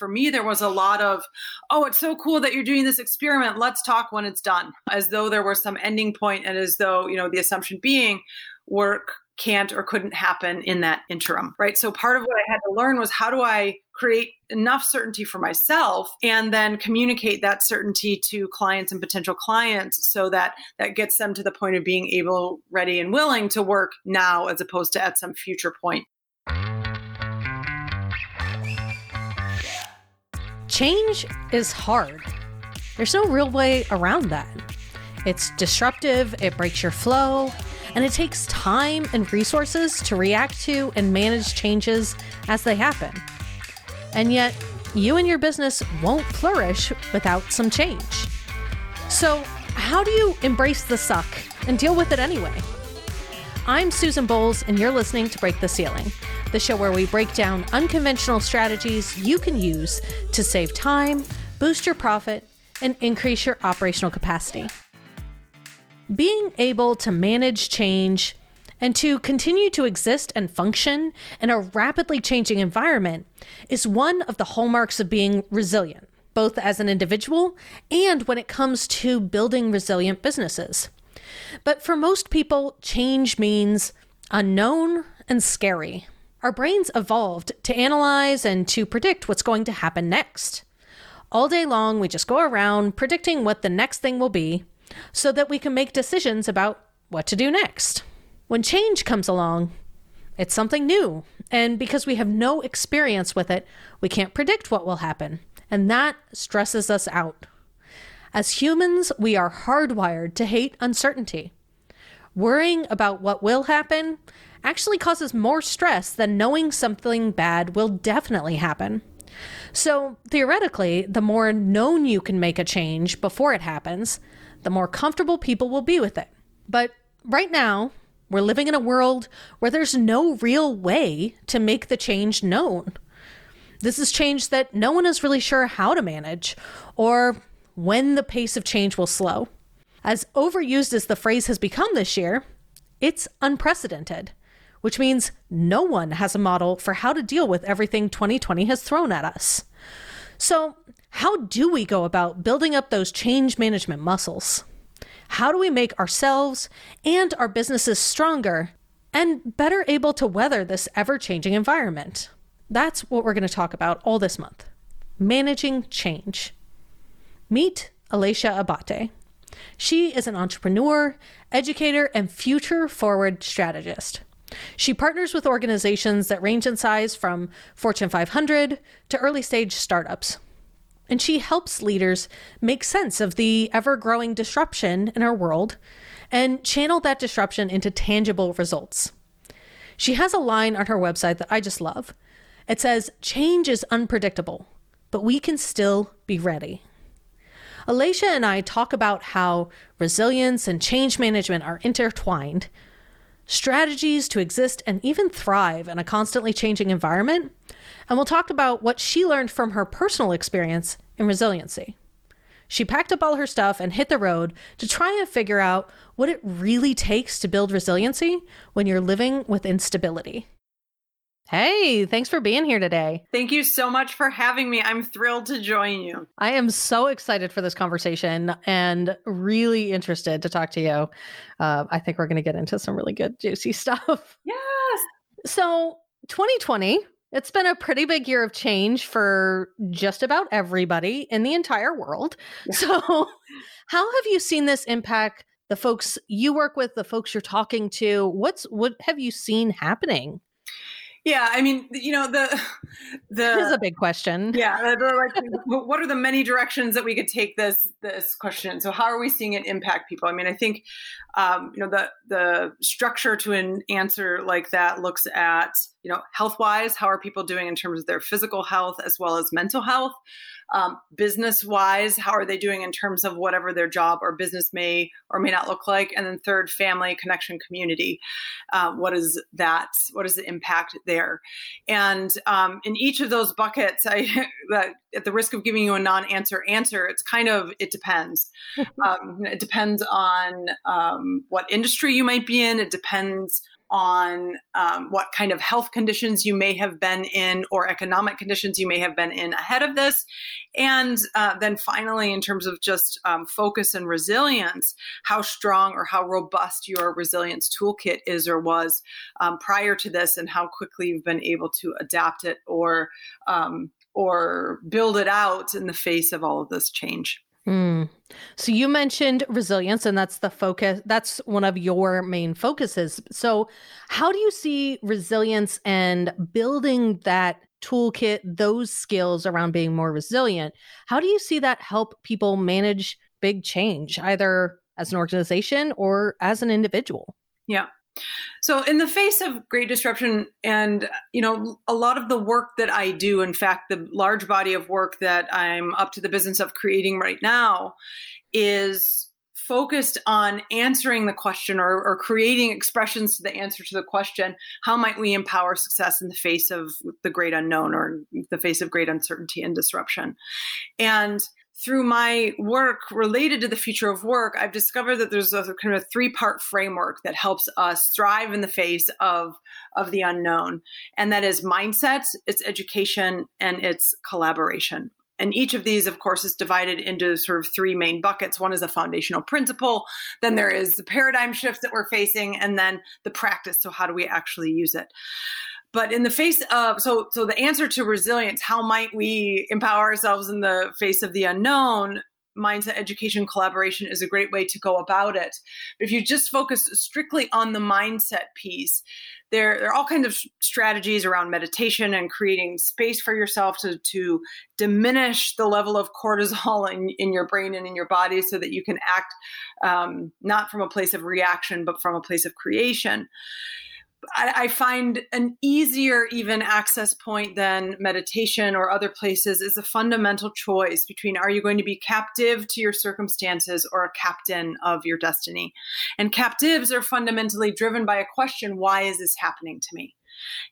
for me, there was a lot of, oh, it's so cool that you're doing this experiment. Let's talk when it's done, as though there was some ending point and as though, you know, the assumption being work can't or couldn't happen in that interim, right? So part of what I had to learn was how do I create enough certainty for myself and then communicate that certainty to clients and potential clients so that that gets them to the point of being able, ready and willing to work now as opposed to at some future point. Change is hard. There's no real way around that. It's disruptive, it breaks your flow, and it takes time and resources to react to and manage changes as they happen. And yet, you and your business won't flourish without some change. So, how do you embrace the suck and deal with it anyway? I'm Susan Bowles, and you're listening to Break the Ceiling, the show where we break down unconventional strategies you can use to save time, boost your profit, and increase your operational capacity. Being able to manage change and to continue to exist and function in a rapidly changing environment is one of the hallmarks of being resilient, both as an individual and when it comes to building resilient businesses. But for most people, change means unknown and scary. Our brains evolved to analyze and to predict what's going to happen next. All day long, we just go around predicting what the next thing will be so that we can make decisions about what to do next. When change comes along, it's something new, and because we have no experience with it, we can't predict what will happen, and that stresses us out. As humans, we are hardwired to hate uncertainty. Worrying about what will happen actually causes more stress than knowing something bad will definitely happen. So, theoretically, the more known you can make a change before it happens, the more comfortable people will be with it. But right now, we're living in a world where there's no real way to make the change known. This is change that no one is really sure how to manage or when the pace of change will slow. As overused as the phrase has become this year, it's unprecedented, which means no one has a model for how to deal with everything 2020 has thrown at us. So, how do we go about building up those change management muscles? How do we make ourselves and our businesses stronger and better able to weather this ever changing environment? That's what we're going to talk about all this month managing change. Meet Alicia Abate. She is an entrepreneur, educator, and future forward strategist. She partners with organizations that range in size from Fortune 500 to early stage startups and she helps leaders make sense of the ever growing disruption in our world and channel that disruption into tangible results. She has a line on her website that I just love. It says, Change is unpredictable, but we can still be ready. Alicia and I talk about how resilience and change management are intertwined, strategies to exist and even thrive in a constantly changing environment, and we'll talk about what she learned from her personal experience in resiliency. She packed up all her stuff and hit the road to try and figure out what it really takes to build resiliency when you're living with instability. Hey, thanks for being here today. Thank you so much for having me. I'm thrilled to join you. I am so excited for this conversation and really interested to talk to you. Uh, I think we're going to get into some really good, juicy stuff. Yes. So, 2020 it's been a pretty big year of change for just about everybody in the entire world. Yeah. So, how have you seen this impact the folks you work with, the folks you're talking to? What's what have you seen happening? Yeah, I mean, you know, the the is a big question. Yeah, like, what are the many directions that we could take this this question? So, how are we seeing it impact people? I mean, I think, um, you know, the the structure to an answer like that looks at you know health wise, how are people doing in terms of their physical health as well as mental health? Um, business wise how are they doing in terms of whatever their job or business may or may not look like? And then third family connection community. Uh, what is that what is the impact there? And um, in each of those buckets i at the risk of giving you a non-answer answer it's kind of it depends um, it depends on um, what industry you might be in it depends on um, what kind of health conditions you may have been in or economic conditions you may have been in ahead of this. And uh, then finally, in terms of just um, focus and resilience, how strong or how robust your resilience toolkit is or was um, prior to this, and how quickly you've been able to adapt it or um, or build it out in the face of all of this change. Mm. So you mentioned resilience, and that's the focus. That's one of your main focuses. So, how do you see resilience and building that toolkit, those skills around being more resilient? How do you see that help people manage big change, either as an organization or as an individual? Yeah. So, in the face of great disruption, and you know, a lot of the work that I do, in fact, the large body of work that I'm up to the business of creating right now, is focused on answering the question or, or, creating expressions to the answer to the question how might we empower success in the face of the great unknown or the face of great uncertainty and disruption? And through my work related to the future of work, I've discovered that there's a kind of a three part framework that helps us thrive in the face of, of the unknown. And that is mindset, it's education, and it's collaboration. And each of these, of course, is divided into sort of three main buckets. One is a foundational principle, then there is the paradigm shift that we're facing, and then the practice. So, how do we actually use it? But in the face of so so the answer to resilience how might we empower ourselves in the face of the unknown? Mindset education collaboration is a great way to go about it. But if you just focus strictly on the mindset piece there, there are all kinds of strategies around meditation and creating space for yourself to, to diminish the level of cortisol in, in your brain and in your body so that you can act um, not from a place of reaction but from a place of creation I, find an easier even access point than meditation or other places is a fundamental choice between are you going to be captive to your circumstances or a captain of your destiny? And captives are fundamentally driven by a question why is this happening to me?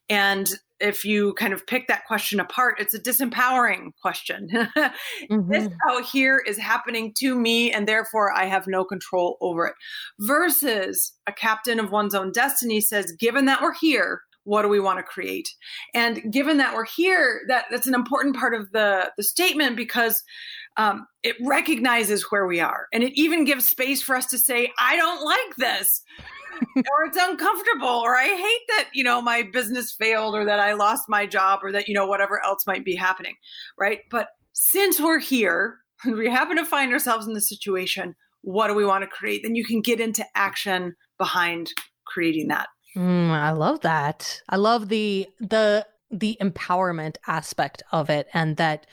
And if you kind of pick that question apart, it's a disempowering question. mm-hmm. This out here is happening to me, and therefore I have no control over it. Versus a captain of one's own destiny says, given that we're here, what do we want to create? And given that we're here, that, that's an important part of the, the statement because um, it recognizes where we are. And it even gives space for us to say, I don't like this or it's uncomfortable or i hate that you know my business failed or that i lost my job or that you know whatever else might be happening right? But since we're here and we happen to find ourselves in this situation what do we want to create? Then you can get into action behind creating that. Mm, i love that. I love the the the empowerment aspect of it and that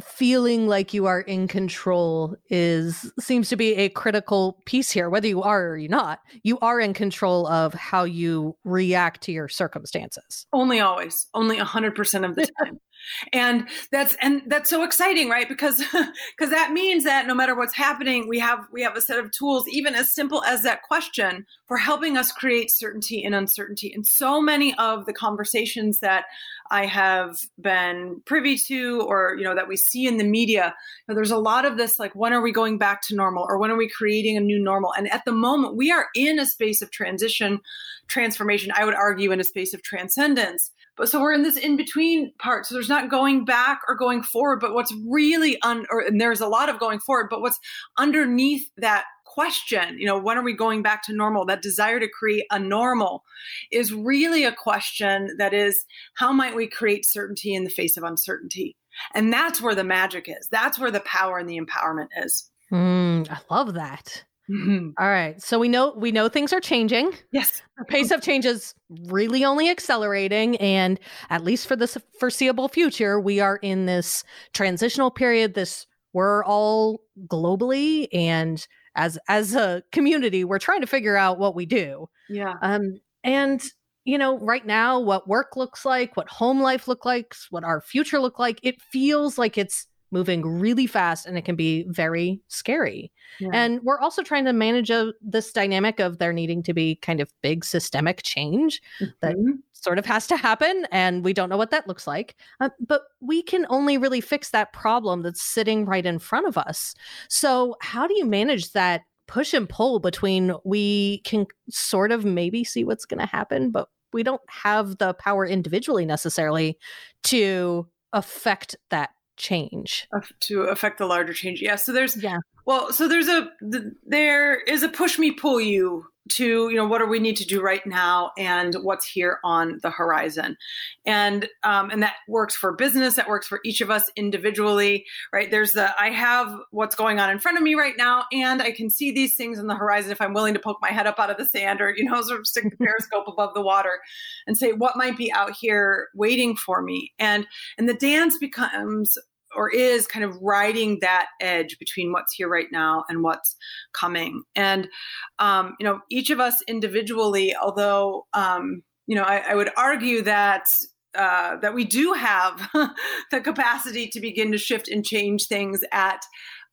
feeling like you are in control is seems to be a critical piece here whether you are or you're not. You are in control of how you react to your circumstances. Only always. Only 100% of the time and that's and that's so exciting right? Because because that means that no matter what's happening we have we have a set of tools even as simple as that question for helping us create certainty and uncertainty. And so many of the conversations that i have been privy to or you know that we see in the media you know, there's a lot of this like when are we going back to normal? Or when are we creating a new normal? And at the moment we are in a space of transition transformation i would argue in a space of transcendence but so we're in this in between part. So there's not going back or going forward, but what's really un or and there's a lot of going forward, but what's underneath that question, you know, when are we going back to normal? That desire to create a normal is really a question that is how might we create certainty in the face of uncertainty? And that's where the magic is. That's where the power and the empowerment is. Mm, I love that. Mm-hmm. All right. So we know we know things are changing. Yes. The pace of change is really only accelerating and at least for the foreseeable future, we are in this transitional period this we're all globally and as as a community, we're trying to figure out what we do. Yeah. Um and you know, right now what work looks like, what home life looks like, what our future look like, it feels like it's moving really fast and it can be very scary. Yeah. And we're also trying to manage a, this dynamic of there needing to be kind of big systemic change mm-hmm. that sort of has to happen. And we don't know what that looks like. Uh, but we can only really fix that problem that's sitting right in front of us. So, how do you manage that push and pull between we can sort of maybe see what's going to happen, but we don't have the power individually necessarily to affect that change. To affect the larger change yeah so there's yeah. well so there's a there is a push me pull you to you know what do we need to do right now and what's here on the horizon. And um, and that works for business that works for each of us individually right? There's the i have what's going on in front of me right now and i can see these things on the horizon if i'm willing to poke my head up out of the sand or you know sort of stick the periscope above the water and say what might be out here waiting for me? And and the dance becomes or is kind of riding that edge between what's here right now and what's coming. And, um, you know, each of us individually, although, um, you know, I, I would argue that uh, that we do have the capacity to begin to shift and change things at,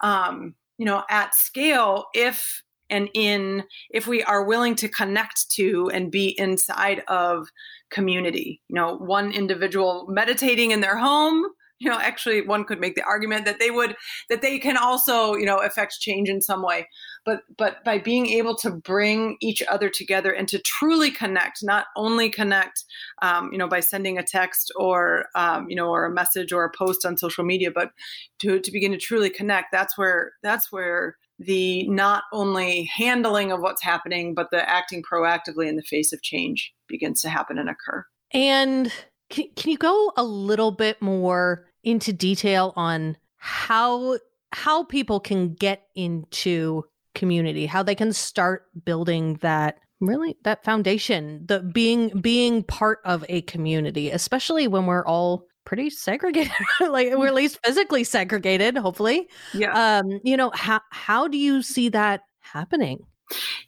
um, you know, at scale if and in if we are willing to connect to and be inside of community. You know, one individual meditating in their home you know actually one could make the argument that they would that they can also you know affect change in some way. But but by being able to bring each other together and to truly connect not only connect um, you know by sending a text or um, you know or a message or a post on social media but to to begin to truly connect that's where that's where the not only handling of what's happening but the acting proactively in the face of change begins to happen and occur. And can, can you go a little bit more into detail on how how people can get into community, how they can start building that really that foundation, the being being part of a community, especially when we're all pretty segregated like we're at least physically segregated hopefully. Yeah. Um you know how how do you see that happening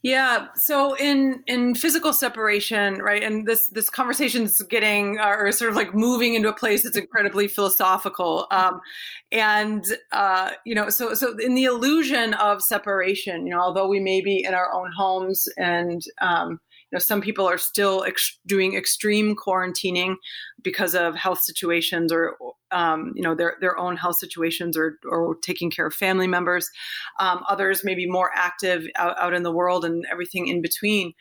yeah. So in in physical separation, right, and this this conversation's getting or sort of like moving into a place that's incredibly philosophical, um, and uh, you know, so so in the illusion of separation, you know, although we may be in our own homes and um, you know, some people are still ex- doing extreme quarantining because of health situations or um, you know their their own health situations or or taking care of family members. Um, others may be more active out, out in the world and everything in between.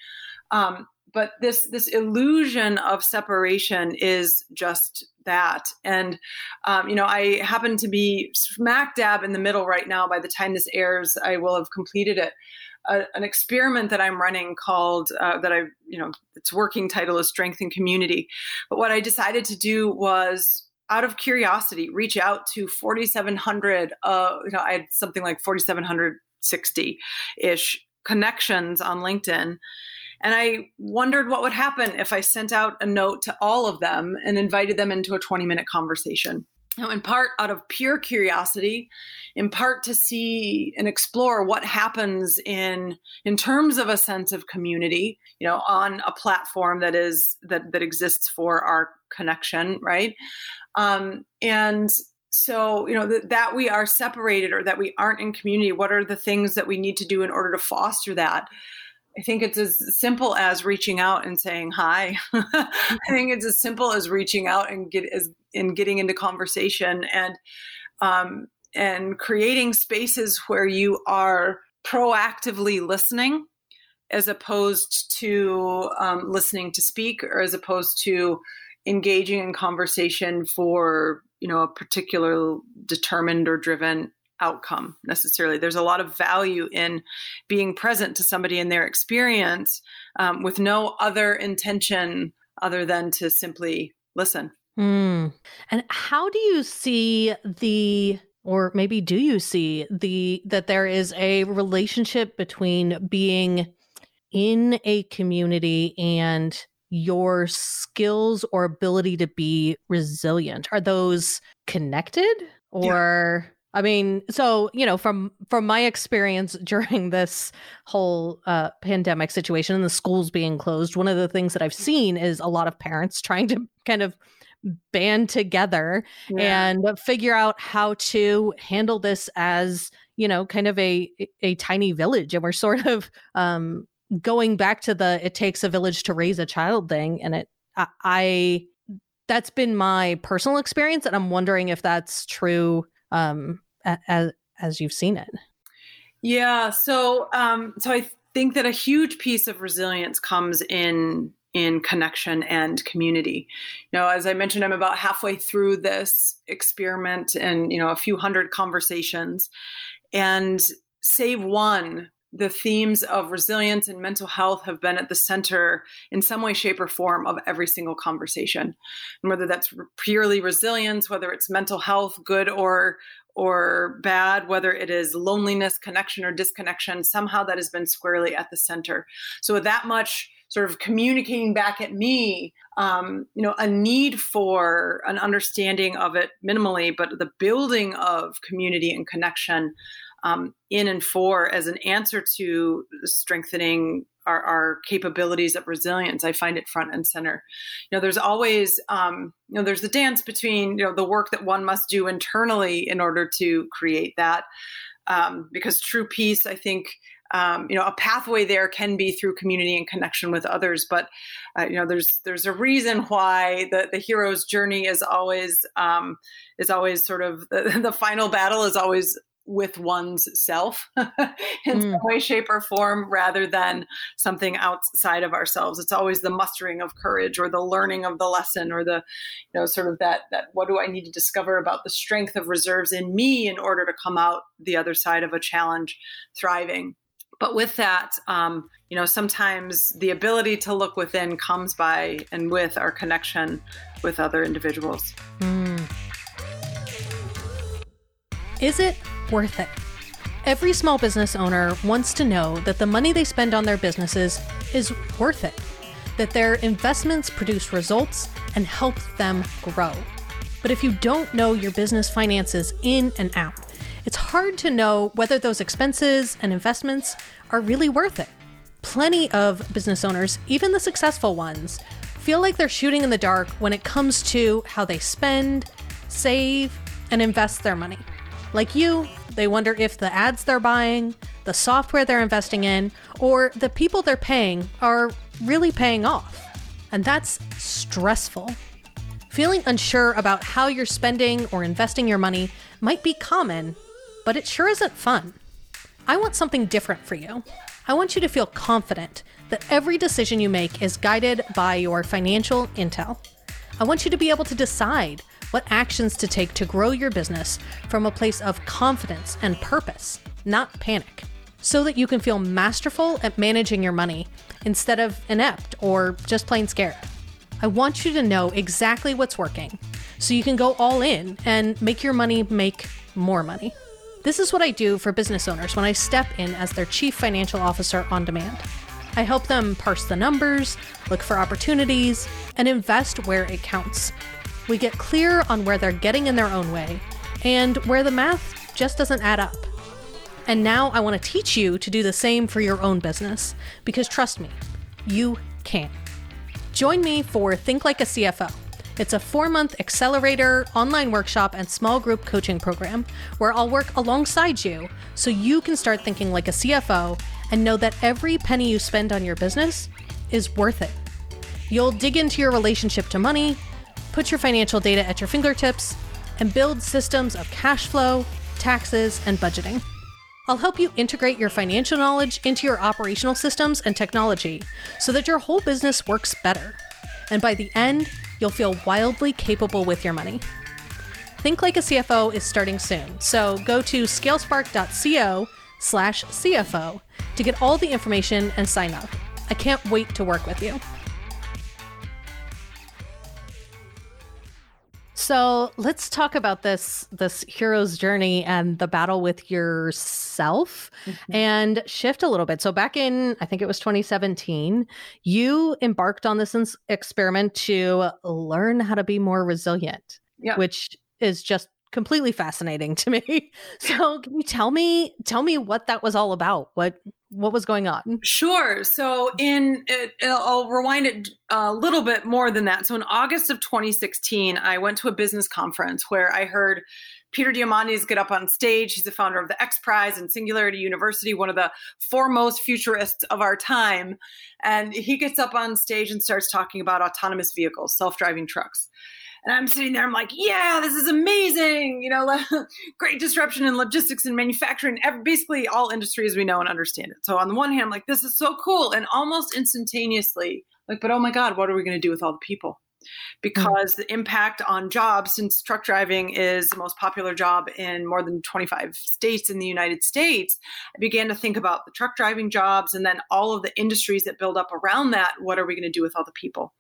Um, but this this illusion of separation is just that and um, you know i happen to be smack dab in the middle right now by the time this airs i will have completed it a, an experiment that I'm running called uh, that I you know its working title is Strength and Community. But what I decided to do was out of curiosity reach out to 4700 uh you know i had something like 4760 ish connections on linkedin and i wondered what would happen if i sent out a note to all of them and invited them into a 20 minute conversation now, in part out of pure curiosity, in part to see and explore what happens in in terms of a sense of community, you know, on a platform that is that that exists for our connection, right? Um, and so you know that, that we are separated or that we aren't in community what are the things that we need to do in order to foster that I think it's as simple as reaching out and saying hi. I think it's as simple as reaching out and get as in getting into conversation and um, and creating spaces where you are proactively listening as opposed to um, listening to speak or as opposed to engaging in conversation for you know a particular determined or driven outcome necessarily. There's a lot of value in being present to somebody in their experience um, with no other intention other than to simply listen. Mm. And how do you see the or maybe do you see the that there is a relationship between being in a community and your skills or ability to be resilient are those connected or yeah. I mean, so you know, from from my experience during this whole uh, pandemic situation and the schools being closed, one of the things that I've seen is a lot of parents trying to kind of band together yeah. and figure out how to handle this as you know, kind of a a tiny village, and we're sort of um, going back to the "it takes a village to raise a child" thing, and it I, I that's been my personal experience, and I'm wondering if that's true um, as as you've seen it. Yeah. So, um, so I think that a huge piece of resilience comes in in connection and community. You know, as I mentioned, I'm about halfway through this experiment and you know a few hundred conversations, and save one the themes of resilience and mental health have been at the center in some way shape or form of every single conversation and whether that's purely resilience whether it's mental health good or or bad, whether it is loneliness, connection, or disconnection, somehow that has been squarely at the center. So, with that much sort of communicating back at me, um, you know, a need for an understanding of it minimally, but the building of community and connection um, in and for as an answer to strengthening our, our, capabilities of resilience. I find it front and center. You know, there's always, um, you know, there's the dance between, you know, the work that one must do internally in order to create that. Um, because true peace, I think, um, you know, a pathway there can be through community and connection with others. But uh, you know, there's there's a reason why the the hero's journey is always um, is always sort of the, the final battle is always with one's self in mm. some way, shape, or form rather than something outside of ourselves. It's always the mustering of courage or the learning of the lesson or the, you know, sort of that that what do I need to discover about the strength of reserves in me in order to come out the other side of a challenge thriving. But with that, um, you know, sometimes the ability to look within comes by and with our connection with other individuals. Mm. Is it worth it. Every small business owner wants to know that the money they spend on their businesses is worth it, that their investments produce results and help them grow. But if you don't know your business finances in and out, it's hard to know whether those expenses and investments are really worth it. Plenty of business owners, even the successful ones, feel like they're shooting in the dark when it comes to how they spend, save, and invest their money. Like you, they wonder if the ads they're buying, the software they're investing in, or the people they're paying are really paying off. And that's stressful. Feeling unsure about how you're spending or investing your money might be common, but it sure isn't fun. I want something different for you. I want you to feel confident that every decision you make is guided by your financial intel. I want you to be able to decide what actions to take to grow your business from a place of confidence and purpose, not panic, so that you can feel masterful at managing your money instead of inept or just plain scared. I want you to know exactly what's working so you can go all in and make your money make more money. This is what I do for business owners when I step in as their chief financial officer on demand. I help them parse the numbers, look for opportunities, and invest where it counts we get clear on where they're getting in their own way and where the math just doesn't add up. And now I want to teach you to do the same for your own business because trust me, you can. Join me for Think Like a CFO. It's a four month accelerator, online workshop, and small group coaching program where I'll work alongside you so you can start thinking like a CFO and know that every penny you spend on your business is worth it. You'll dig into your relationship to money, put your financial data at your fingertips, and build systems of cash flow, taxes, and budgeting. I'll help you integrate your financial knowledge into your operational systems and technology so that your whole business works better. And by the end, you'll feel wildly capable with your money. Think Like a CFO is starting soon, so go to scalespark.co slash CFO to get all the information and sign up. I can't wait to work with you. So let's talk about this this hero's journey and the battle with yourself mm-hmm. and shift a little bit. So back in I think it was 2017, you embarked on this experiment to learn how to be more resilient, yeah. which is just completely fascinating to me. So can you tell me tell me what that was all about? What what was going on? Sure. So in it, I'll rewind it a little bit more than that. So in August of 2016, I went to a business conference where I heard Peter Diamandis get up on stage. He's the founder of the X Prize and Singularity University, one of the foremost futurists of our time. And he gets up on stage and starts talking about autonomous vehicles, self-driving trucks. And I'm sitting there, I'm like, yeah, this is amazing. You know, great disruption in logistics and manufacturing, basically all industries we know and understand it. So on the one hand, I'm like, this is so cool. And almost instantaneously, like, but oh my God, what are we going to do with all the people? Mm. because mm-hmm. the impact on jobs, since truck driving is the most popular job in more than 25 states in the United States, I began to think about the truck driving jobs and then all of the industries that build up around that. What are we going to do with all the people?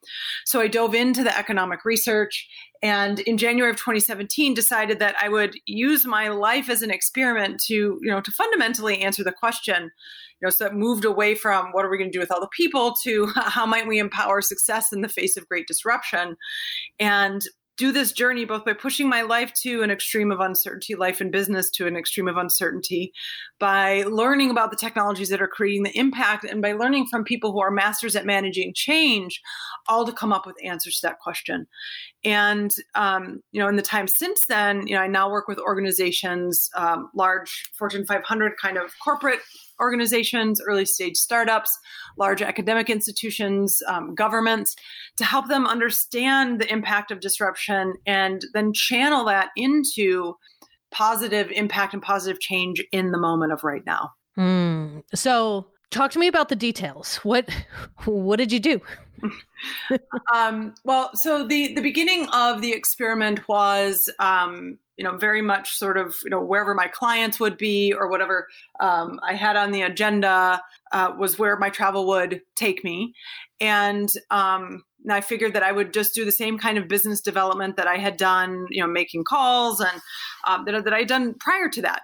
So I dove into the economic research and in January of 2017 decided that I would use my life as an experiment to, you know, to fundamentally answer the question you know, so that moved away from what are we going to do with all the people to how might we empower success in the face of great disruption. And do this journey both by pushing my life to an extreme of uncertainty, life and business to an extreme of uncertainty, by learning about the technologies that are creating the impact, and by learning from people who are masters at managing change, all to come up with answers to that question. And um, you know, in the time since then, you know, I now work with organizations, um, large Fortune 500 kind of corporate organizations, early stage startups, large academic institutions, um, governments, to help them understand the impact of disruption and then channel that into positive impact and positive change in the moment of right now. Mm. So, talk to me about the details. What what did you do? um, well, so the the beginning of the experiment was um, you know very much sort of you know wherever my clients would be or whatever um, I had on the agenda uh, was where my travel would take me, and um, and I figured that I would just do the same kind of business development that I had done, you know, making calls and um, that, that I had done prior to that.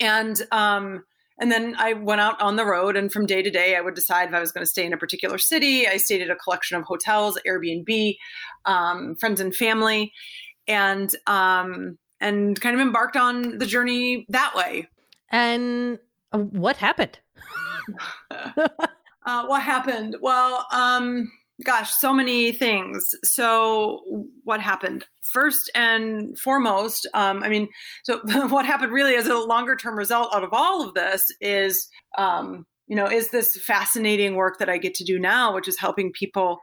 And um, and then I went out on the road, and from day to day, I would decide if I was going to stay in a particular city. I stayed at a collection of hotels, Airbnb, um, friends and family, and um, and kind of embarked on the journey that way. And uh, what happened? uh, what happened? Well, um, gosh, so many things. So, what happened? First and foremost, um, I mean, so what happened really as a longer term result out of all of this is, um, you know, is this fascinating work that I get to do now, which is helping people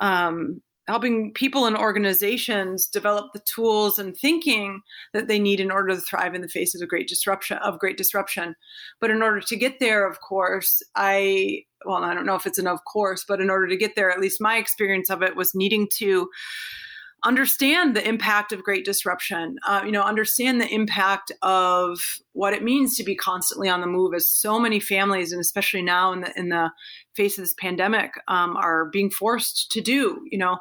um, helping people and organizations develop the tools and thinking that they need in order to thrive in the face of great disruption of great disruption. But in order to get there of course i well i don't know if it's an of course but in order to get there at least my experience of it was needing to understand the impact of great disruption uh, you know understand the impact of what it means to be constantly on the move as so many families and especially now in the in the face of this pandemic um, are being forced to do you know.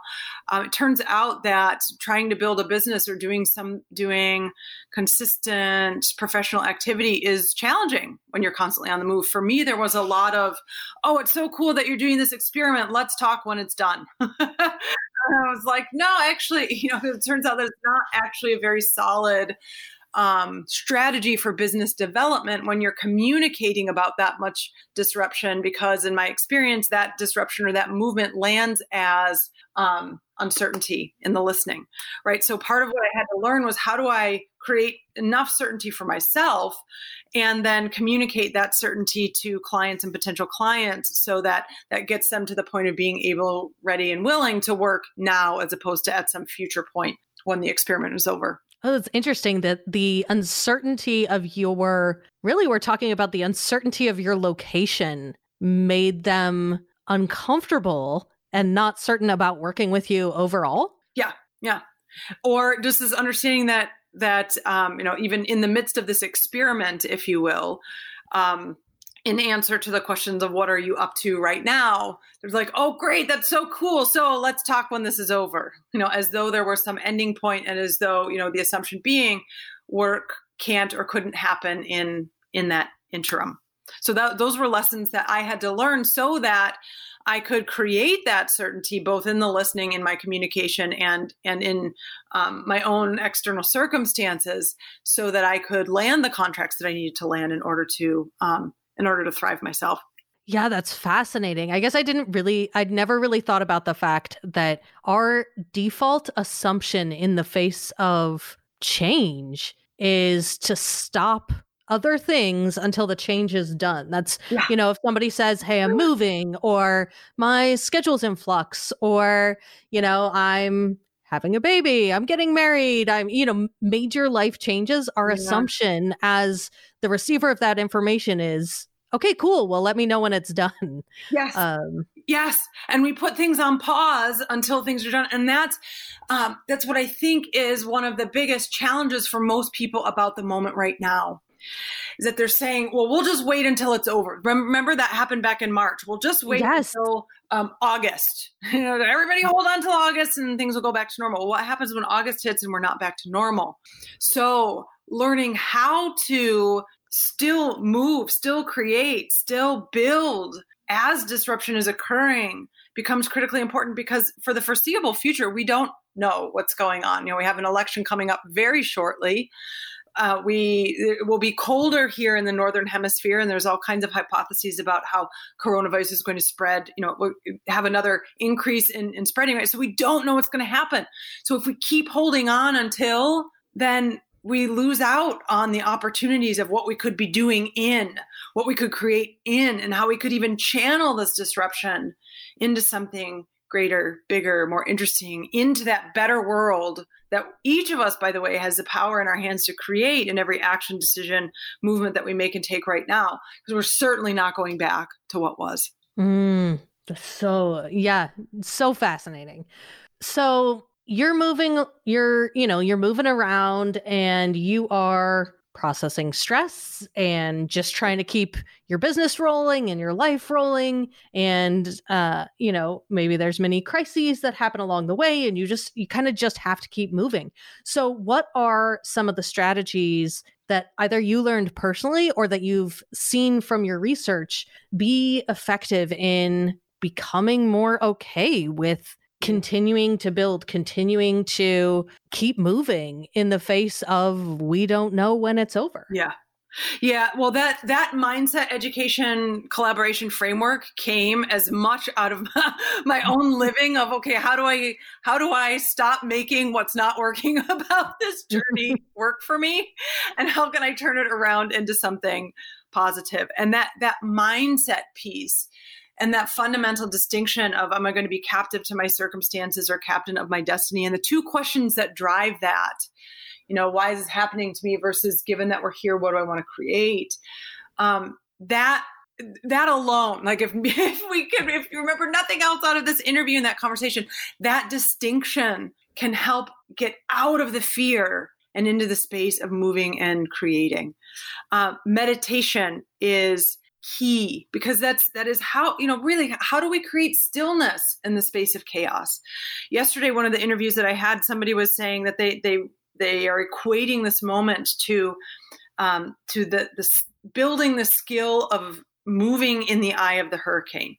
Uh, it turns out that trying to build a business or doing some doing consistent professional activity is challenging when you're constantly on the move. For me there was a lot of oh it's so cool that you're doing this experiment. Let's talk when it's done I was like, no, actually, you know, it turns out that it's not actually a very solid um, strategy for business development when you're communicating about that much disruption, because in my experience, that disruption or that movement lands as um, uncertainty in the listening, right? So part of what I had to learn was how do I create enough certainty for myself and then communicate that certainty to clients and potential clients so that that gets them to the point of being able, ready, and willing to work now as opposed to at some future point when the experiment is over. Oh, it's interesting that the uncertainty of your really, we're talking about the uncertainty of your location made them uncomfortable and not certain about working with you overall. Yeah, yeah. Or just this understanding that that um, you know even in the midst of this experiment, if you will, um, in answer to the questions of what are you up to right now, there's like, oh great, that's so cool. So let's talk when this is over. You know, as though there was some ending point, and as though you know the assumption being work can't or couldn't happen in in that interim. So that those were lessons that I had to learn so that I could create that certainty both in the listening, in my communication, and and in um, my own external circumstances, so that I could land the contracts that I needed to land in order to um, in order to thrive myself. Yeah, that's fascinating. I guess I didn't really, I'd never really thought about the fact that our default assumption in the face of change is to stop other things until the change is done. That's, yeah. you know, if somebody says, Hey, I'm moving, or my schedule's in flux, or, you know, I'm having a baby, I'm getting married, I'm, you know, major life changes, our yeah. assumption as the receiver of that information is okay, cool. Well, let me know when it's done. Yes. Um, yes. And we put things on pause until things are done. And that's, um, that's what I think is one of the biggest challenges for most people about the moment right now is that they're saying, well, we'll just wait until it's over. Remember that happened back in March. We'll just wait yes. until um, August. You know, everybody hold on till August and things will go back to normal. What happens when August hits and we're not back to normal? So learning how to still move, still create, still build as disruption is occurring becomes critically important because for the foreseeable future, we don't know what's going on. You know, we have an election coming up very shortly. Uh, we it will be colder here in the northern hemisphere, and there's all kinds of hypotheses about how coronavirus is going to spread. You know, have another increase in, in spreading rate. So we don't know what's going to happen. So if we keep holding on until then, we lose out on the opportunities of what we could be doing in, what we could create in, and how we could even channel this disruption into something greater, bigger, more interesting, into that better world that each of us, by the way, has the power in our hands to create in every action, decision, movement that we make and take right now. Because we're certainly not going back to what was. Mm, so, yeah, so fascinating. So, you're moving you're you know you're moving around and you are processing stress and just trying to keep your business rolling and your life rolling. And uh you know maybe there's many crises that happen along the way and you just you kind of just have to keep moving. So what are some of the strategies that either you learned personally or that you've seen from your research be effective in becoming more okay with continuing to build, continuing to keep moving in the face of we don't know when it's over. Yeah. Yeah, well that that mindset education collaboration framework came as much out of my, own living of okay, how do I how do I stop making what's not working about this journey work for me and how can I turn it around into something positive? And that that mindset piece and that fundamental distinction of am I going to be captive to my circumstances or captain of my destiny? And the two questions that drive that, you know, why is this happening to me versus given that we're here, what do I want to create? Um, that that alone, like if if we can, if you remember nothing else out of this interview and that conversation, that distinction can help get out of the fear and into the space of moving and creating. Uh, meditation is key because that's that is how you know really how do we create stillness in the space of chaos? Yesterday one of the interviews that i had somebody was saying that they they they are equating this moment to um, to the the building the skill of moving in the eye of the hurricane.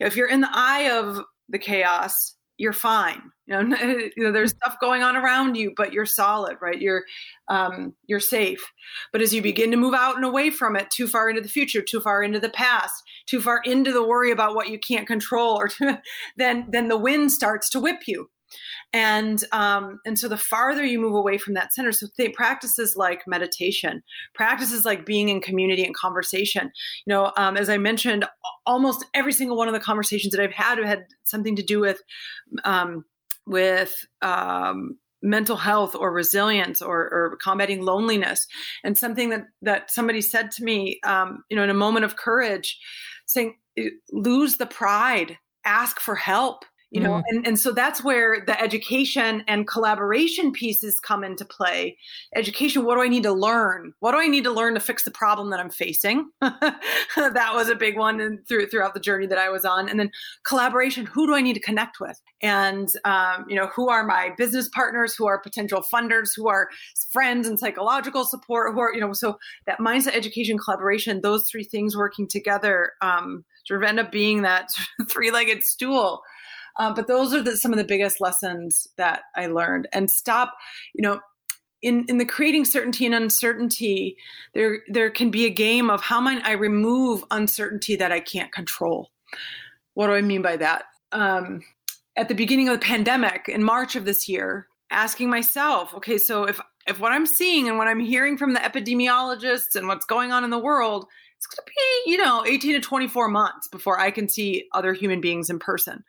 If you're in the eye of the chaos you're fine. You know, you know, there's stuff going on around you, but you're solid, right? You're um, you're safe. But as you begin to move out and away from it, too far into the future, too far into the past, too far into the worry about what you can't control, or to, then then the wind starts to whip you and um, and so the farther you move away from that center so th- practices like meditation practices like being in community and conversation. You know um, as i mentioned almost every single one of the conversations that i've had had something to do with um, with um, mental health or resilience or, or, combating loneliness. And something that that somebody said to me um, you know in a moment of courage saying lose the pride. Ask for help you know mm. and, and so that's where the education and collaboration pieces come into play. Education what do i need to learn? What do i need to learn to fix the problem that i'm facing? That was a big one and through, throughout the journey that i was on. And then collaboration who do i need to connect with? And um, you know who are my business partners? Who are potential funders? Who are friends and psychological support? Who are you know so that mindset education collaboration those three things working together um, sort of end up being that three-legged stool um, but those are the, some of the biggest lessons that I learned. And stop, you know, in, in the creating certainty and uncertainty, there there can be a game of how might I remove uncertainty that I can't control. What do I mean by that? Um, at the beginning of the pandemic in March of this year, asking myself, okay, so if if what I'm seeing and what I'm hearing from the epidemiologists and what's going on in the world it's going to be, you know, 18 to 24 months before I can see other human beings in person.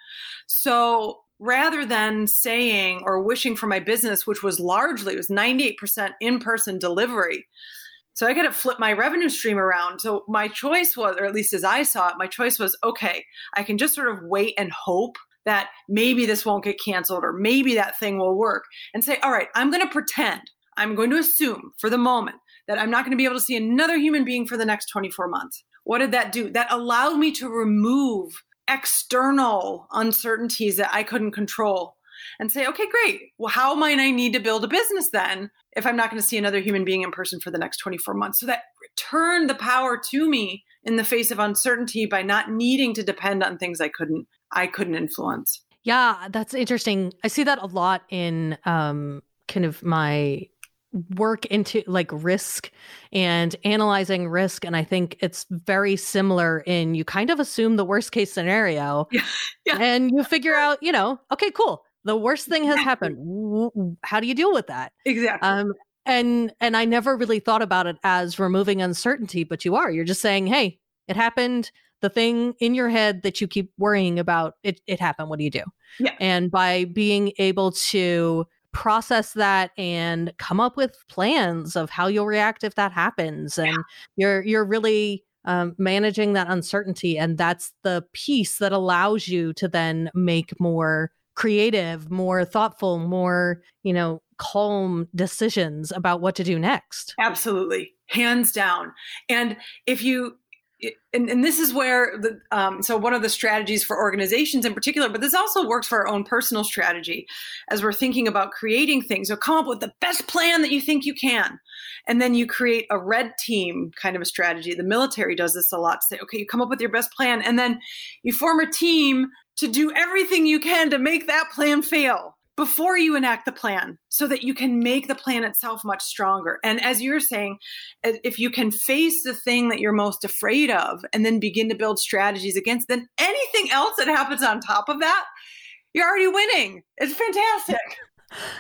So rather than saying or wishing for my business, which was largely, it was 98% in person delivery. So I got to flip my revenue stream around. So my choice was, or at least as I saw it, my choice was okay, I can just sort of wait and hope that maybe this won't get canceled or maybe that thing will work and say, all right, I'm going to pretend, I'm going to assume for the moment that I'm not going to be able to see another human being for the next 24 months. What did that do? That allowed me to remove external uncertainties that I couldn't control and say, okay, great. Well, how might I need to build a business then if I'm not going to see another human being in person for the next 24 months? So that returned the power to me in the face of uncertainty by not needing to depend on things I couldn't I couldn't influence. Yeah, that's interesting. I see that a lot in um kind of my work into like risk and analyzing risk and i think it's very similar in you kind of assume the worst case scenario yeah, yeah. and you figure out you know okay cool the worst thing has happened. How do you deal with that? Exactly. Um and and i never really thought about it as removing uncertainty but you are. You're just saying hey it happened. The thing in your head that you keep worrying about it it happened. What do you do? Yeah. And by being able to process that and come up with plans of how you'll react if that happens and yeah. you're you're really um, managing that uncertainty and that's the piece that allows you to then make more creative more thoughtful more you know calm decisions about what to do next. Absolutely. Hands down. And if you and, and this is where the um, so one of the strategies for organizations in particular but this also works for our own personal strategy as we're thinking about creating things. So come up with the best plan that you think you can. And then you create a red team kind of a strategy. The military does this a lot to say okay you come up with your best plan and then you form a team to do everything you can to make that plan fail before you enact the plan so that you can make the plan itself much stronger. And as you're saying, if you can face the thing that you're most afraid of and then begin to build strategies against, then anything else that happens on top of that, you're already winning. It's fantastic.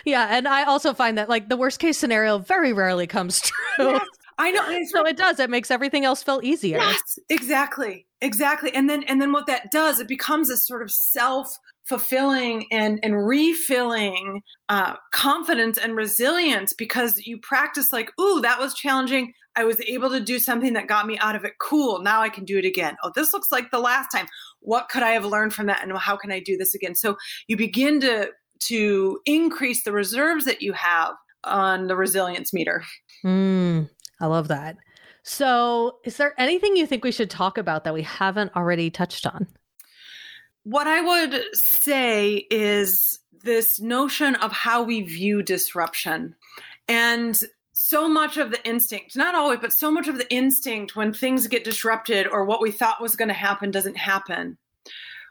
Yeah. And I also find that like the worst case scenario very rarely comes true. Yes, I know. so it does. It makes everything else feel easier. Yes, exactly. Exactly. And then and then what that does, it becomes a sort of self fulfilling and and refilling uh, confidence and resilience because you practice like ooh that was challenging. I was able to do something that got me out of it. Cool. Now i can do it again. Oh this looks like the last time. What could i have learned from that and how can i do this again? So you begin to to increase the reserves that you have on the resilience meter. Mm, i love that. So is there anything you think we should talk about that we haven't already touched on what I would say is this notion of how we view disruption. And so much of the instinct, not always, but so much of the instinct when things get disrupted or what we thought was going to happen doesn't happen.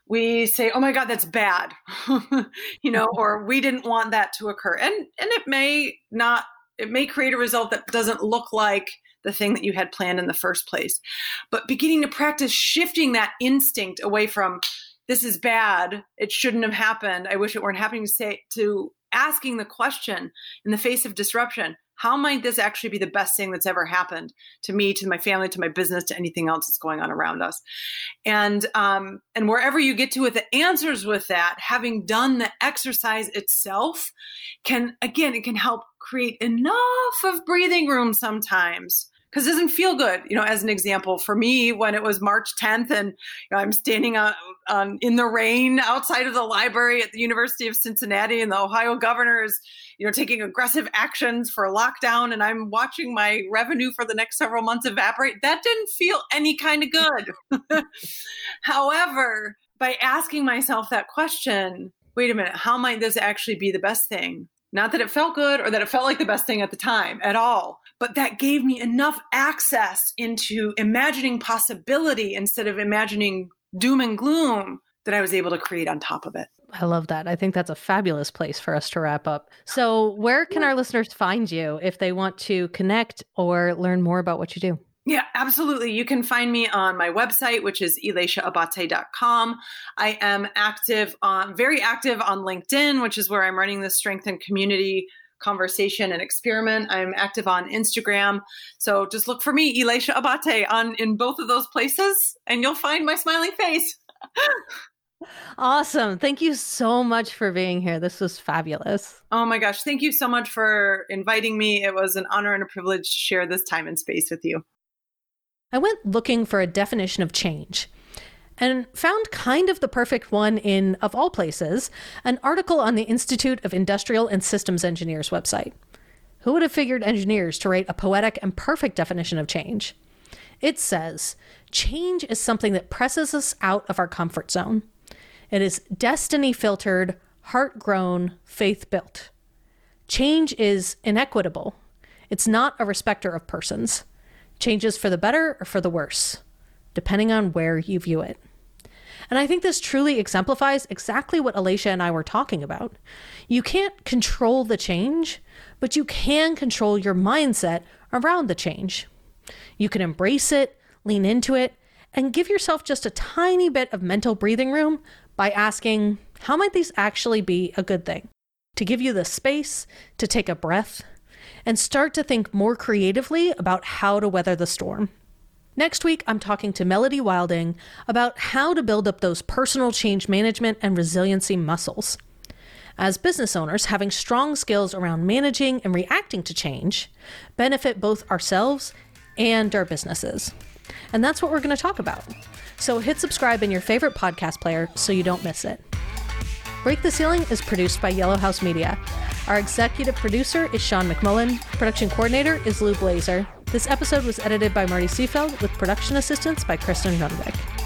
We say, "Oh my god, that's bad." you know, or we didn't want that to occur. And and it may not it may create a result that doesn't look like the thing that you had planned in the first place. But beginning to practice shifting that instinct away from this is bad. It shouldn't have happened. I wish it weren't happening to say to asking the question in the face of disruption how might this actually be the best thing that's ever happened to me to my family to my business to anything else that's going on around us? And um, and wherever you get to with the answers with that having done the exercise itself can again it can help create enough of breathing room sometimes because it doesn't feel good. You know, as an example, for me, when it was March 10th and you know, I'm standing in the rain outside of the library at the University of Cincinnati, and the Ohio governor is, you know, taking aggressive actions for lockdown, and I'm watching my revenue for the next several months evaporate. That didn't feel any kind of good. However, by asking myself that question, wait a minute, how might this actually be the best thing? Not that it felt good or that it felt like the best thing at the time at all, but that gave me enough access into imagining possibility instead of imagining doom and gloom that I was able to create on top of it. I love that. I think that's a fabulous place for us to wrap up. So, where can our listeners find you if they want to connect or learn more about what you do? Yeah, absolutely. You can find me on my website, which is elishaabate.com. I am active on, very active on LinkedIn, which is where I'm running the strength and community conversation and experiment. I'm active on Instagram. So just look for me, Elisha Abate, on in both of those places, and you'll find my smiling face. Awesome. Thank you so much for being here. This was fabulous. Oh my gosh. Thank you so much for inviting me. It was an honor and a privilege to share this time and space with you. I went looking for a definition of change and found kind of the perfect one in, of all places, an article on the Institute of Industrial and Systems Engineers website. Who would have figured engineers to write a poetic and perfect definition of change? It says, change is something that presses us out of our comfort zone. It is destiny filtered, heart grown, faith built. Change is inequitable. It's not a respecter of persons. Change is for the better or for the worse, depending on where you view it. And I think this truly exemplifies exactly what Elisha and I were talking about. You can't control the change, but you can control your mindset around the change. You can embrace it, lean into it, and give yourself just a tiny bit of mental breathing room by asking, how might these actually be a good thing? To give you the space to take a breath and start to think more creatively about how to weather the storm. Next week, I'm talking to Melody Wilding about how to build up those personal change management and resiliency muscles. As business owners, having strong skills around managing and reacting to change benefit both ourselves and our businesses. And that's what we're going to talk about. So hit subscribe in your favorite podcast player so you don't miss it. Break the Ceiling is produced by Yellow House Media. Our executive producer is Sean McMullen. Production coordinator is Lou Blazer. This episode was edited by Marty Seafeld with production assistance by Kristen Runbeck.